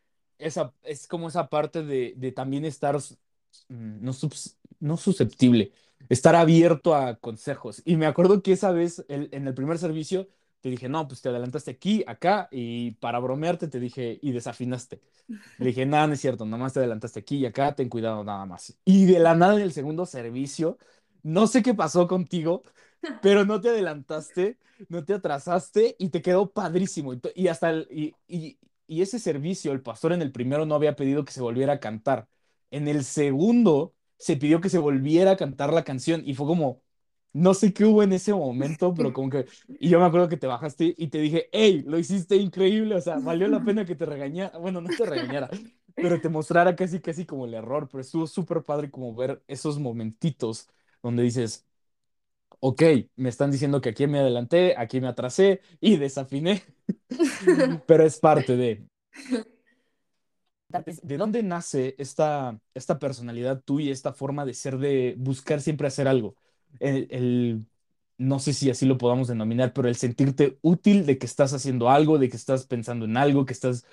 Speaker 1: esa, es como esa parte de, de también estar mm, no, subs- no susceptible, estar abierto a consejos. Y me acuerdo que esa vez el- en el primer servicio te dije, no, pues te adelantaste aquí, acá, y para bromearte te dije, y desafinaste. Le dije, nada, no es cierto, nomás te adelantaste aquí y acá, ten cuidado nada más. Y de la nada en el segundo servicio, no sé qué pasó contigo, pero no te adelantaste, no te atrasaste y te quedó padrísimo. Y hasta el, y, y, y ese servicio, el pastor en el primero no había pedido que se volviera a cantar. En el segundo se pidió que se volviera a cantar la canción y fue como, no sé qué hubo en ese momento, pero como que, y yo me acuerdo que te bajaste y te dije, hey, lo hiciste increíble, o sea, valió la pena que te regañara, bueno, no te regañara, pero te mostrara casi, casi como el error, pero estuvo súper padre como ver esos momentitos donde dices, ok, me están diciendo que aquí me adelanté, aquí me atrasé y desafiné, pero es parte de... ¿De dónde nace esta, esta personalidad tuya, esta forma de ser, de buscar siempre hacer algo? El, no sé si así lo podamos denominar, pero el sentirte útil de que estás haciendo algo, de que estás pensando en algo, que estás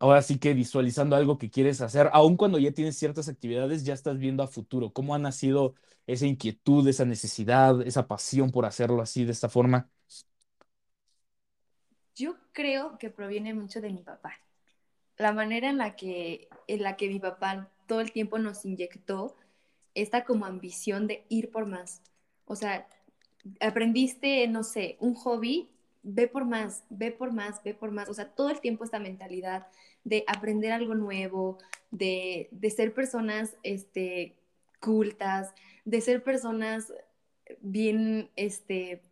Speaker 1: ahora sí que visualizando algo que quieres hacer, aun cuando ya tienes ciertas actividades, ya estás viendo a futuro. ¿Cómo ha nacido esa inquietud, esa necesidad, esa pasión por hacerlo así, de esta forma?
Speaker 3: Yo creo que proviene mucho de mi papá. La manera en la que, en la que mi papá todo el tiempo nos inyectó esta como ambición de ir por más. O sea, aprendiste, no sé, un hobby, ve por más, ve por más, ve por más. O sea, todo el tiempo esta mentalidad de aprender algo nuevo, de, de ser personas este, cultas, de ser personas bien, este,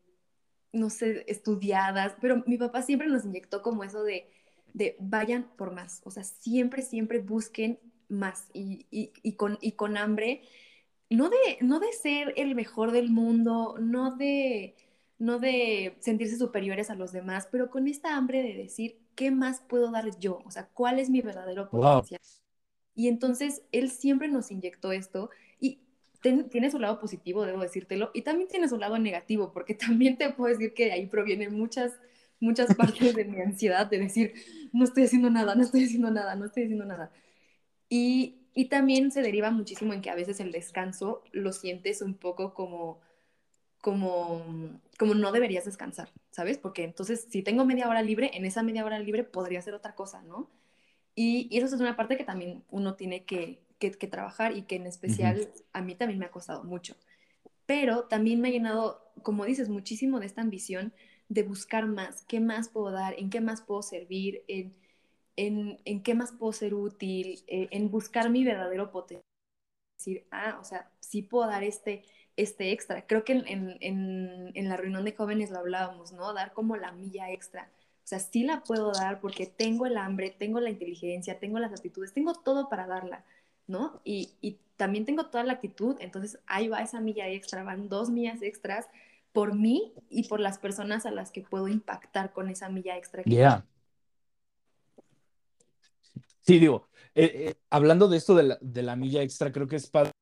Speaker 3: no sé, estudiadas, pero mi papá siempre nos inyectó como eso de, de vayan por más, o sea, siempre, siempre busquen más. Y, y, y con, y con hambre, no de, no de ser el mejor del mundo, no de, no de sentirse superiores a los demás, pero con esta hambre de decir, ¿qué más puedo dar yo? O sea, ¿cuál es mi verdadero
Speaker 1: Wow.
Speaker 3: potencial? Y entonces él siempre nos inyectó esto y ten- tiene su lado positivo, debo decírtelo, y también tiene su lado negativo, porque también te puedo decir que de ahí provienen muchas, muchas partes de mi ansiedad de decir, no estoy haciendo nada, no estoy haciendo nada, no estoy haciendo nada. Y, y también se deriva muchísimo en que a veces el descanso lo sientes un poco como, como, como no deberías descansar, ¿sabes? Porque entonces si tengo media hora libre, en esa media hora libre podría hacer otra cosa, ¿no? Y, y eso es una parte que también uno tiene que, que, que trabajar y que en especial a mí también me ha costado mucho. Pero también me ha llenado, como dices, muchísimo de esta ambición de buscar más, qué más puedo dar, en qué más puedo servir, en, en, en qué más puedo ser útil, eh, en buscar mi verdadero potencial. Decir, ah, o sea, sí puedo dar este, este extra. Creo que en, en, en, la reunión de jóvenes lo hablábamos, ¿no? Dar como la milla extra. O sea, sí la puedo dar porque tengo el hambre, tengo la inteligencia, tengo las aptitudes, tengo todo para darla, ¿no? Y, y también tengo toda la actitud, entonces ahí va esa milla extra, van dos millas extras por mí y por las personas a las que puedo impactar con esa milla extra.
Speaker 1: Sí, digo, eh, eh, hablando de esto de la, de la milla extra, creo que es padre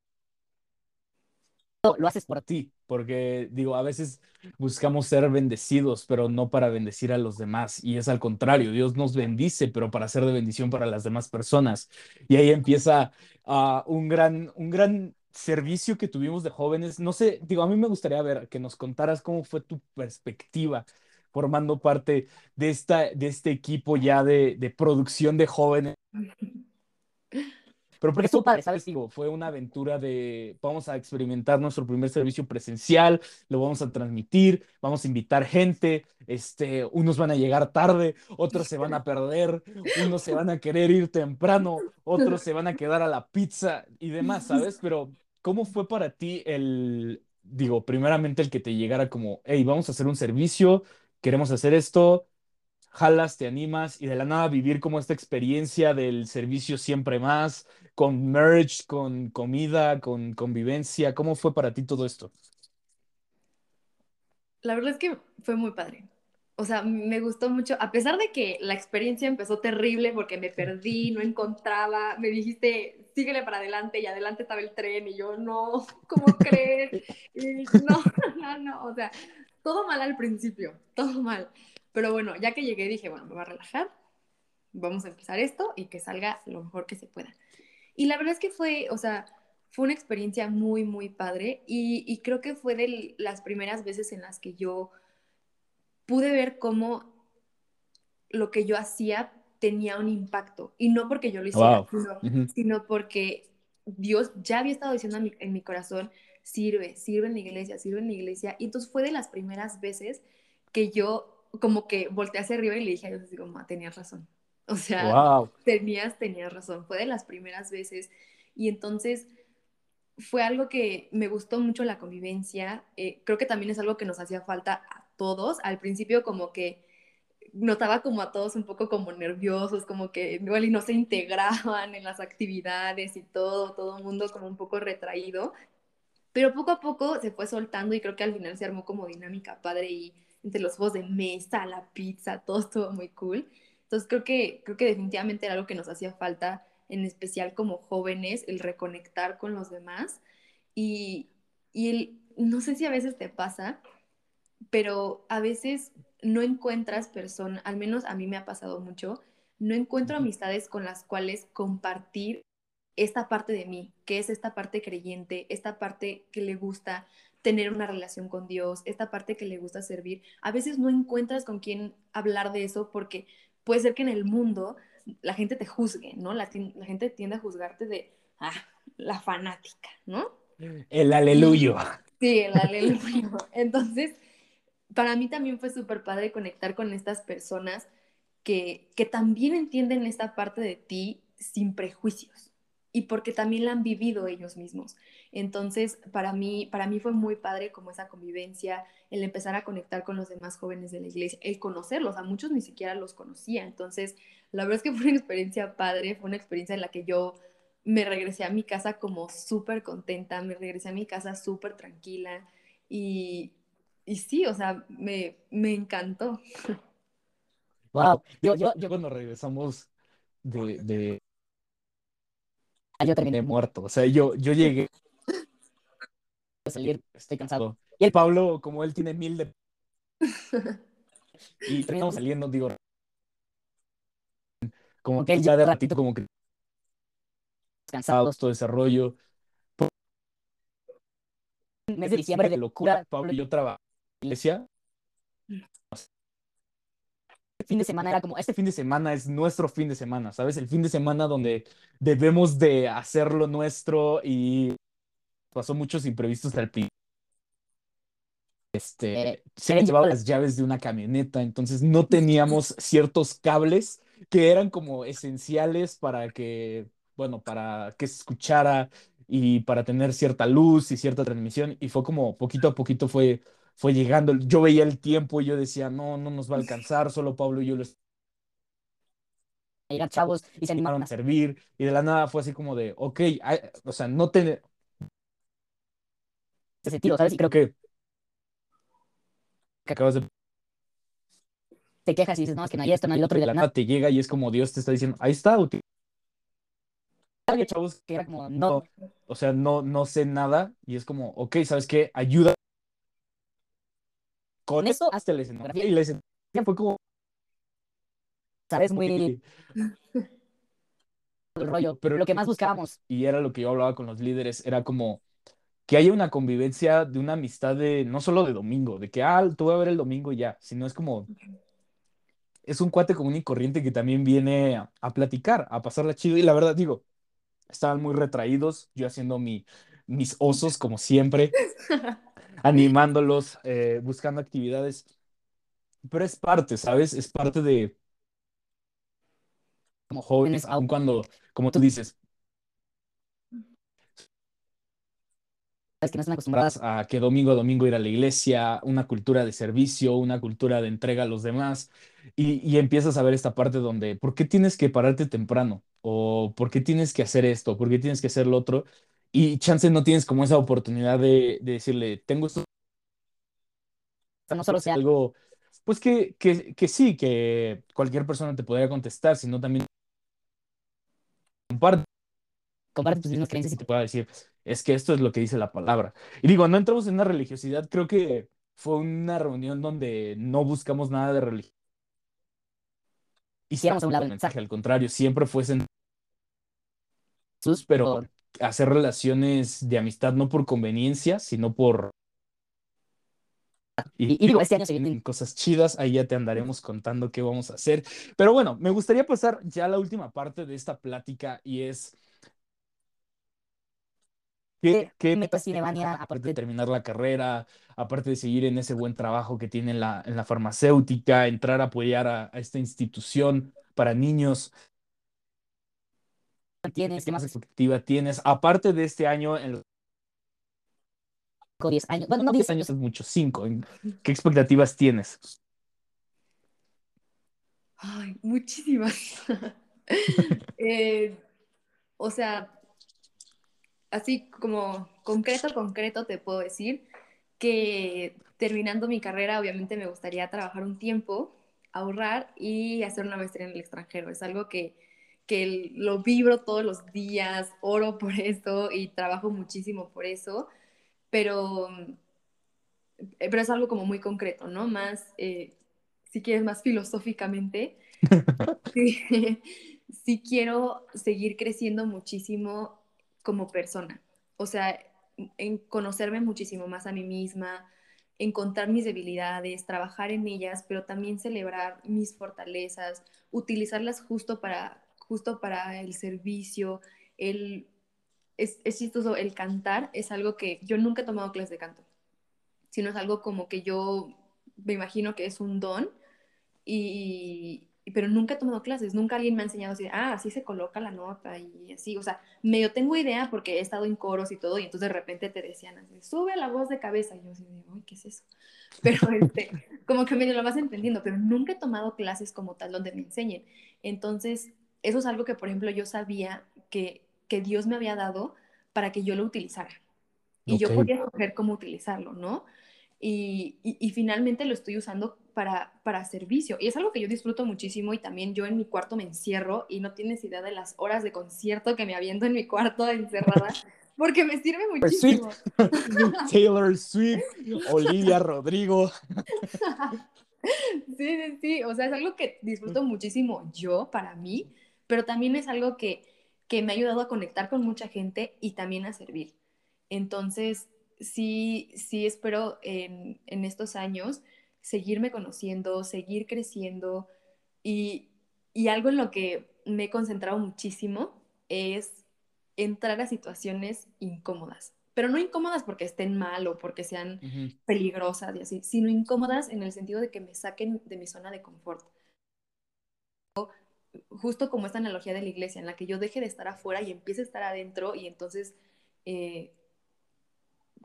Speaker 2: Lo, lo haces por
Speaker 1: ti, porque digo, a veces buscamos ser bendecidos, pero no para bendecir a los demás, y es al contrario, Dios nos bendice, pero para ser de bendición para las demás personas. Y ahí empieza ah, un gran, un gran servicio que tuvimos de jóvenes. No sé, digo, a mí me gustaría ver que nos contaras cómo fue tu perspectiva formando parte de esta, de este equipo ya de, de producción de jóvenes. Pero porque
Speaker 2: estuvo padre, ¿sabes?
Speaker 1: digo, fue una aventura de, vamos a experimentar nuestro primer servicio presencial, lo vamos a transmitir, vamos a invitar gente, este, unos van a llegar tarde, otros se van a perder, unos se van a querer ir temprano, otros se van a quedar a la pizza y demás, ¿sabes? Pero, ¿cómo fue para ti el, digo, primeramente el que te llegara como, hey, vamos a hacer un servicio, queremos hacer esto, jalas, te animas y de la nada vivir como esta experiencia del servicio siempre más, con merch, con comida, con convivencia. ¿Cómo fue para ti todo esto?
Speaker 3: La verdad es que fue muy padre. O sea, me gustó mucho, a pesar de que la experiencia empezó terrible porque me perdí, no encontraba, me dijiste, síguele para adelante y adelante estaba el tren y yo, no, ¿cómo crees? Y no, no, no, o sea, todo mal al principio, todo mal. Pero bueno, ya que llegué dije, bueno, me voy a relajar, vamos a empezar esto y que salga lo mejor que se pueda. Y la verdad es que fue, o sea, fue una experiencia muy, muy padre y, y creo que fue de las primeras veces en las que yo pude ver cómo lo que yo hacía tenía un impacto. Y no porque yo lo hiciera,
Speaker 1: Wow.
Speaker 3: sino, porque Dios ya había estado diciendo en mi, en mi corazón, sirve, sirve en la iglesia, sirve en la iglesia. Y entonces fue de las primeras veces que yo como que volteé hacia arriba y le dije a Dios así como, "Ah, tenías razón. O sea,
Speaker 1: Wow.
Speaker 3: tenías, tenías razón. Fue de las primeras veces Y entonces fue algo que me gustó mucho la convivencia. Eh, creo que también es algo que nos hacía falta a todos. Al principio como que notaba como a todos un poco como nerviosos, como que igual y no se integraban en las actividades y todo, todo el mundo como un poco retraído. Pero poco a poco se fue soltando y creo que al final se armó como dinámica padre y entre los juegos de mesa, la pizza, todo estuvo muy cool. Entonces creo que, creo que definitivamente era algo que nos hacía falta, en especial como jóvenes, el reconectar con los demás. Y, y el, no sé si a veces te pasa, pero a veces no encuentras personas, al menos a mí me ha pasado mucho, no encuentro amistades con las cuales compartir esta parte de mí, que es esta parte creyente, esta parte que le gusta tener una relación con Dios, esta parte que le gusta servir. A veces no encuentras con quién hablar de eso porque puede ser que en el mundo la gente te juzgue, ¿no? La, la gente tiende a juzgarte de, ah, la fanática, ¿no?
Speaker 1: El aleluyo.
Speaker 3: Sí, el aleluyo. Entonces, para mí también fue súper padre conectar con estas personas que, que también entienden esta parte de ti sin prejuicios y porque también la han vivido ellos mismos. Entonces, para mí, para mí fue muy padre como esa convivencia, el empezar a conectar con los demás jóvenes de la iglesia, el conocerlos, a muchos ni siquiera los conocía. Entonces, la verdad es que fue una experiencia padre, fue una experiencia en la que yo me regresé a mi casa como súper contenta, me regresé a mi casa súper tranquila y, y sí, o sea, me, me encantó.
Speaker 1: Wow, yo, yo, yo cuando regresamos de, de...
Speaker 2: Ah, yo terminé
Speaker 1: muerto, o sea, yo, yo llegué
Speaker 2: a salir, estoy cansado.
Speaker 1: Y el Pablo, como él tiene mil de... y terminamos saliendo, digo, como que ya de ratito, como que cansados, todo ese rollo.
Speaker 2: Mes de diciembre de locura,
Speaker 1: Pablo y yo trabajamos en la iglesia.
Speaker 2: El fin de semana era como,
Speaker 1: este fin de semana es nuestro fin de semana, ¿sabes? El fin de semana donde debemos de hacerlo nuestro y pasó muchos imprevistos al principio. Este,
Speaker 2: Eh,
Speaker 1: se habían llevado las llaves de una camioneta, entonces no teníamos ciertos cables que eran como esenciales para que, bueno, para que se escuchara y para tener cierta luz y cierta transmisión. Y fue como poquito a poquito fue, fue llegando. Yo veía el tiempo y yo decía, no, no nos va a alcanzar, solo Pablo y yo lo
Speaker 2: eran chavos y se animaron a
Speaker 1: servir. Y de la nada fue así como de, ok, o sea, no te,
Speaker 2: ese sentido, ¿sabes? Y creo que
Speaker 1: que acabas de
Speaker 2: te quejas y dices, no, es que no hay esto, no hay otro, y de
Speaker 1: la nada te llega y es como Dios te está diciendo, ahí está,
Speaker 2: había
Speaker 1: chavos,
Speaker 2: que era como, no,
Speaker 1: o sea, no, no sé nada y es como, ok, ¿sabes qué? Ayuda con
Speaker 2: eso, hasta
Speaker 1: la escenografía y la escenografía fue como,
Speaker 2: sabes muy el rollo, pero lo que más buscábamos,
Speaker 1: y era lo que yo hablaba con los líderes, era como que haya una convivencia de una amistad de, no solo de domingo, de que, ah, te voy a ver el domingo y ya, sino es como, es un cuate común y corriente que también viene a, a platicar, a pasarla chido. Y la verdad, digo, estaban muy retraídos, yo haciendo mi, mis osos como siempre, animándolos, eh, buscando actividades. Pero es parte, ¿sabes? Es parte de, como jóvenes, aun cuando, como tú dices,
Speaker 2: que no están acostumbradas
Speaker 1: a que domingo a domingo ir a la iglesia, una cultura de servicio, una cultura de entrega a los demás, y, y empiezas a ver esta parte donde, ¿por qué tienes que pararte temprano? ¿O por qué tienes que hacer esto? ¿Por qué tienes que hacer lo otro? Y chance no tienes como esa oportunidad de, de decirle, tengo esto,
Speaker 2: no solo sea
Speaker 1: algo, pues que, que, que sí, que cualquier persona te podría contestar, sino también comparte
Speaker 2: comparte tus mismas creencias y
Speaker 1: te pueda decir, es que esto es lo que dice la palabra. Y digo, no entramos en una religiosidad, creo que fue una reunión donde no buscamos nada de religión.
Speaker 2: hiciéramos a un lado
Speaker 1: el mensaje, al contrario, siempre fue Jesús, pero hacer relaciones de amistad no por conveniencia, sino por...
Speaker 2: y, y digo, este año se vienen
Speaker 1: cosas chidas, ahí ya te andaremos contando qué vamos a hacer. Pero bueno, me gustaría pasar ya a la última parte de esta plática y es... ¿Qué, qué
Speaker 2: metas tiene Vania,
Speaker 1: aparte
Speaker 2: aparte
Speaker 1: de terminar la carrera, aparte de seguir en ese buen trabajo que tiene en la, en la farmacéutica, entrar a apoyar a, a esta institución para niños?
Speaker 2: Tienes?
Speaker 1: ¿Qué más expectativa tienes? Aparte de este año, en los
Speaker 2: 10 años. Bueno, no
Speaker 1: 10
Speaker 2: 10
Speaker 1: años es mucho, 5. ¿Qué expectativas tienes?
Speaker 3: Ay, muchísimas. Eh, o sea, así como concreto, concreto te puedo decir que terminando mi carrera, obviamente me gustaría trabajar un tiempo, ahorrar y hacer una maestría en el extranjero. Es algo que, que lo vibro todos los días, oro por eso y trabajo muchísimo por eso, pero, pero es algo como muy concreto, ¿no? Más, eh, si quieres, más filosóficamente. sí, sí quiero seguir creciendo muchísimo como persona. O sea, en conocerme muchísimo más a mí misma, encontrar mis debilidades, trabajar en ellas, pero también celebrar mis fortalezas, utilizarlas justo para, justo para el servicio, el, es, es chistoso, el cantar es algo que yo nunca he tomado clases de canto, sino es algo como que yo me imagino que es un don y, pero nunca he tomado clases, nunca alguien me ha enseñado así, ah, así se coloca la nota y así, o sea, medio tengo idea porque he estado en coros y todo, y entonces de repente te decían así, sube la voz de cabeza, y yo así, uy, ¿qué es eso? Pero este, como que medio lo vas entendiendo, pero nunca he tomado clases como tal donde me enseñen. Entonces, eso es algo que, por ejemplo, yo sabía que, que Dios me había dado para que yo lo utilizara. Y yo podía escoger cómo utilizarlo, ¿no? Y, y, y finalmente lo estoy usando para, para servicio. Y es algo que yo disfruto muchísimo y también yo en mi cuarto me encierro y no tienes idea de las horas de concierto que me aviento en mi cuarto encerrada, porque me sirve muchísimo.
Speaker 1: Taylor Swift, Olivia Rodrigo.
Speaker 3: Sí, sí, sí, o sea, es algo que disfruto muchísimo yo para mí, pero también es algo que, que me ha ayudado a conectar con mucha gente y también a servir. Entonces, sí, sí espero en, en estos años seguirme conociendo, seguir creciendo y, y algo en lo que me he concentrado muchísimo es entrar a situaciones incómodas, pero no incómodas porque estén mal o porque sean peligrosas y así, sino incómodas en el sentido de que me saquen de mi zona de confort. Justo como esta analogía de la iglesia, en la que yo deje de estar afuera y empiece a estar adentro y entonces eh,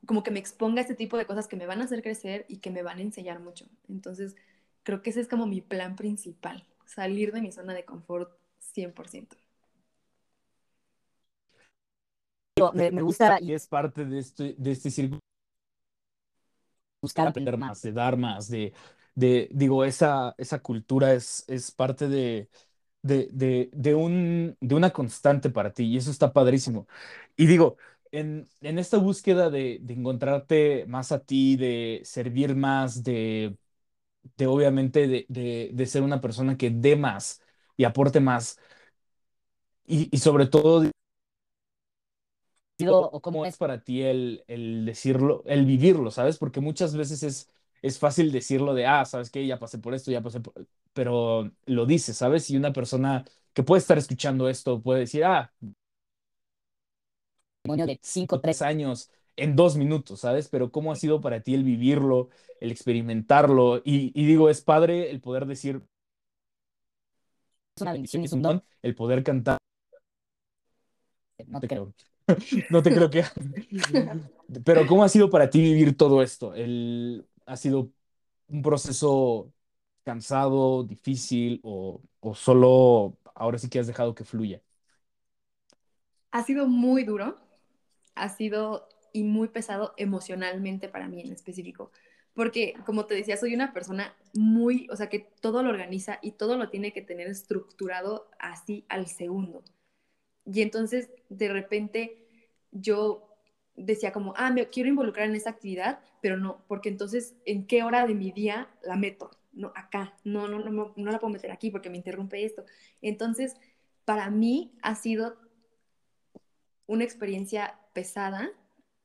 Speaker 3: como que me exponga a este tipo de cosas que me van a hacer crecer y que me van a enseñar mucho. Entonces, creo que ese es como mi plan principal, salir de mi zona de confort 100%.
Speaker 2: Digo, Me, me gusta
Speaker 1: Y es parte de este, de este círculo
Speaker 2: buscar
Speaker 1: aprender
Speaker 2: más.
Speaker 1: más, de dar más, de, de digo, esa, esa cultura es, es parte de, de, de, de un, de una constante para ti y eso está padrísimo. Y digo, en, en esta búsqueda de, de encontrarte más a ti, de servir más, de, de obviamente de, de, de ser una persona que dé más y aporte más y, y sobre todo
Speaker 2: Digo, o
Speaker 1: ¿Cómo es para ti el, el decirlo, el vivirlo, ¿sabes? Porque muchas veces es, es fácil decirlo de, ah, ¿sabes qué? Ya pasé por esto, ya pasé por... Pero lo dices, ¿sabes? Y una persona que puede estar escuchando esto puede decir, ah,
Speaker 2: de 5, 3
Speaker 1: tres años en dos minutos, ¿sabes? Pero ¿cómo ha sido para ti el vivirlo, el experimentarlo? Y, y digo, es padre el poder decir,
Speaker 2: es una bendición y es un don.
Speaker 1: el poder cantar.
Speaker 2: No
Speaker 1: te
Speaker 2: creo.
Speaker 1: No te creo que... Pero ¿cómo ha sido para ti vivir todo esto? El... ¿Ha sido un proceso cansado, difícil o, o solo ahora sí que has dejado que fluya?
Speaker 3: Ha sido muy duro, ha sido y muy pesado emocionalmente para mí en específico, porque como te decía, soy una persona muy, o sea, que todo lo organiza y todo lo tiene que tener estructurado así al segundo. Y entonces, de repente, yo decía como, ah, me quiero involucrar en esta actividad, pero no, porque entonces, ¿en qué hora de mi día la meto? No, acá, no, no, no, no la puedo meter aquí porque me interrumpe esto. Entonces, para mí ha sido una experiencia pesada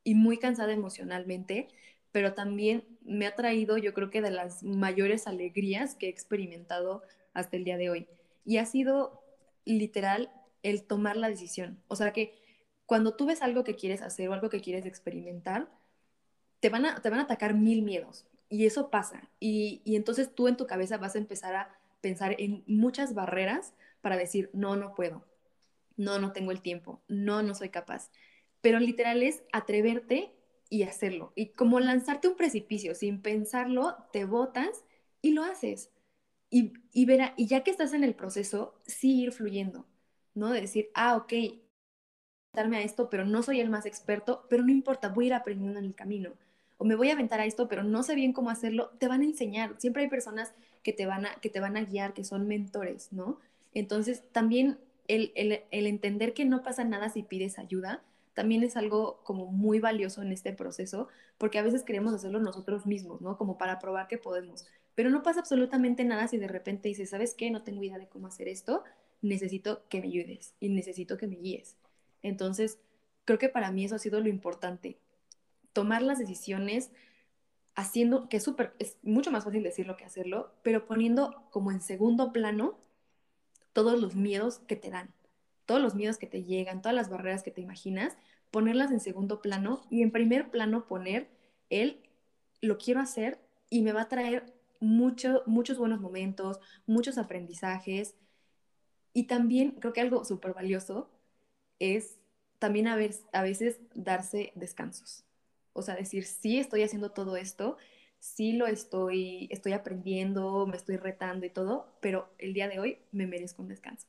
Speaker 3: y muy cansada emocionalmente, pero también me ha traído, yo creo que de las mayores alegrías que he experimentado hasta el día de hoy. Y ha sido literal el tomar la decisión. O sea que cuando tú ves algo que quieres hacer o algo que quieres experimentar, te van a, te van a atacar mil miedos. Y eso pasa. Y, y entonces tú en tu cabeza vas a empezar a pensar en muchas barreras para decir, no, no puedo. no, no tengo el tiempo, no, no soy capaz. Pero literal es atreverte y hacerlo. Y como lanzarte un precipicio sin pensarlo, te botas y lo haces. Y, y, verá, y ya que estás en el proceso, sí ir fluyendo, ¿no? De decir, ah, ok, a esto, pero no soy el más experto, pero no importa, voy a ir aprendiendo en el camino. O me voy a aventar a esto, pero no sé bien cómo hacerlo, te van a enseñar. Siempre hay personas que te van a, que te van a guiar, que son mentores, ¿no? Entonces, también el, el, el entender que no pasa nada si pides ayuda, también es algo como muy valioso en este proceso, porque a veces queremos hacerlo nosotros mismos, ¿no? Como para probar que podemos. Pero no pasa absolutamente nada si de repente dices, ¿sabes qué? No tengo idea de cómo hacer esto, necesito que me ayudes y necesito que me guíes. Entonces, creo que para mí eso ha sido lo importante, tomar las decisiones haciendo, que es, súper, es mucho más fácil decirlo que hacerlo, pero poniendo como en segundo plano todos los miedos que te dan, todos los miedos que te llegan, todas las barreras que te imaginas, ponerlas en segundo plano y en primer plano poner el lo quiero hacer y me va a traer mucho, muchos buenos momentos, muchos aprendizajes. Y también creo que algo súper valioso es también a, a veces darse descansos. O sea, decir, sí estoy haciendo todo esto, sí lo estoy, estoy aprendiendo, me estoy retando y todo, pero el día de hoy me merezco un descanso.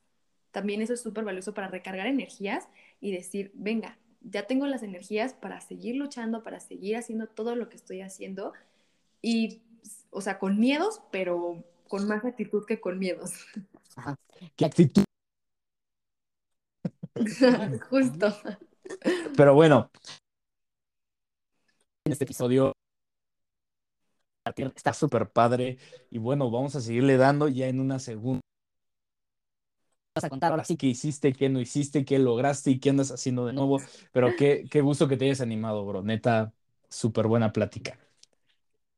Speaker 3: También eso es súper valioso para recargar energías y decir, venga, ya tengo las energías para seguir luchando, para seguir haciendo todo lo que estoy haciendo y, o sea, con miedos, pero con más actitud que con miedos.
Speaker 1: Ajá. ¿Qué actitud?
Speaker 3: Justo.
Speaker 1: Pero bueno, en este episodio está súper padre y bueno, vamos a seguirle dando ya en una segunda.
Speaker 2: Vas a contar ahora sí.
Speaker 1: ¿Qué hiciste, qué no hiciste, qué lograste y qué andas haciendo de nuevo? Pero qué, qué gusto que te hayas animado, bro. Neta, súper buena plática.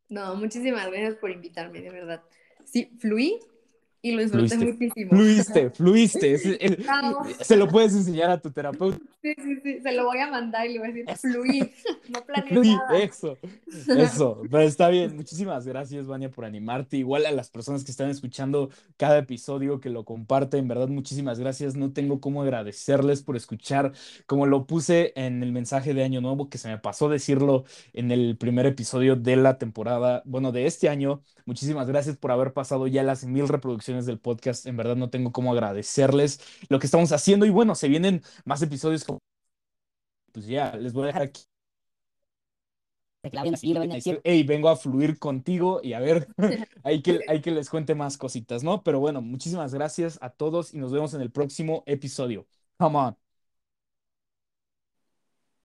Speaker 3: No, muchísimas gracias por invitarme, de verdad. Sí, fluí y lo disfruté
Speaker 1: Fluiste,
Speaker 3: muchísimo.
Speaker 1: fluiste, fluiste. Se lo puedes enseñar a tu terapeuta.
Speaker 3: Sí, sí, sí, se lo voy a mandar y le voy a decir, fluí, no planeé
Speaker 1: Fluí,
Speaker 3: nada.
Speaker 1: eso, eso. Pero está bien. Muchísimas gracias, Vania, por animarte. Igual a las personas que están escuchando cada episodio, que lo comparten, en verdad, muchísimas gracias. No tengo cómo agradecerles por escuchar, como lo puse en el mensaje de Año Nuevo, que se me pasó decirlo en el primer episodio de la temporada, bueno, de este año. Muchísimas gracias por haber pasado ya las mil reproducciones del podcast. En verdad, no tengo cómo agradecerles lo que estamos haciendo. Y bueno, se vienen más episodios. como- Pues ya, les voy a dejar aquí. Hey, vengo a fluir contigo y a ver, hay que, hay que les cuente más cositas, ¿no? Pero bueno, muchísimas gracias a todos y nos vemos en el próximo episodio. Come on.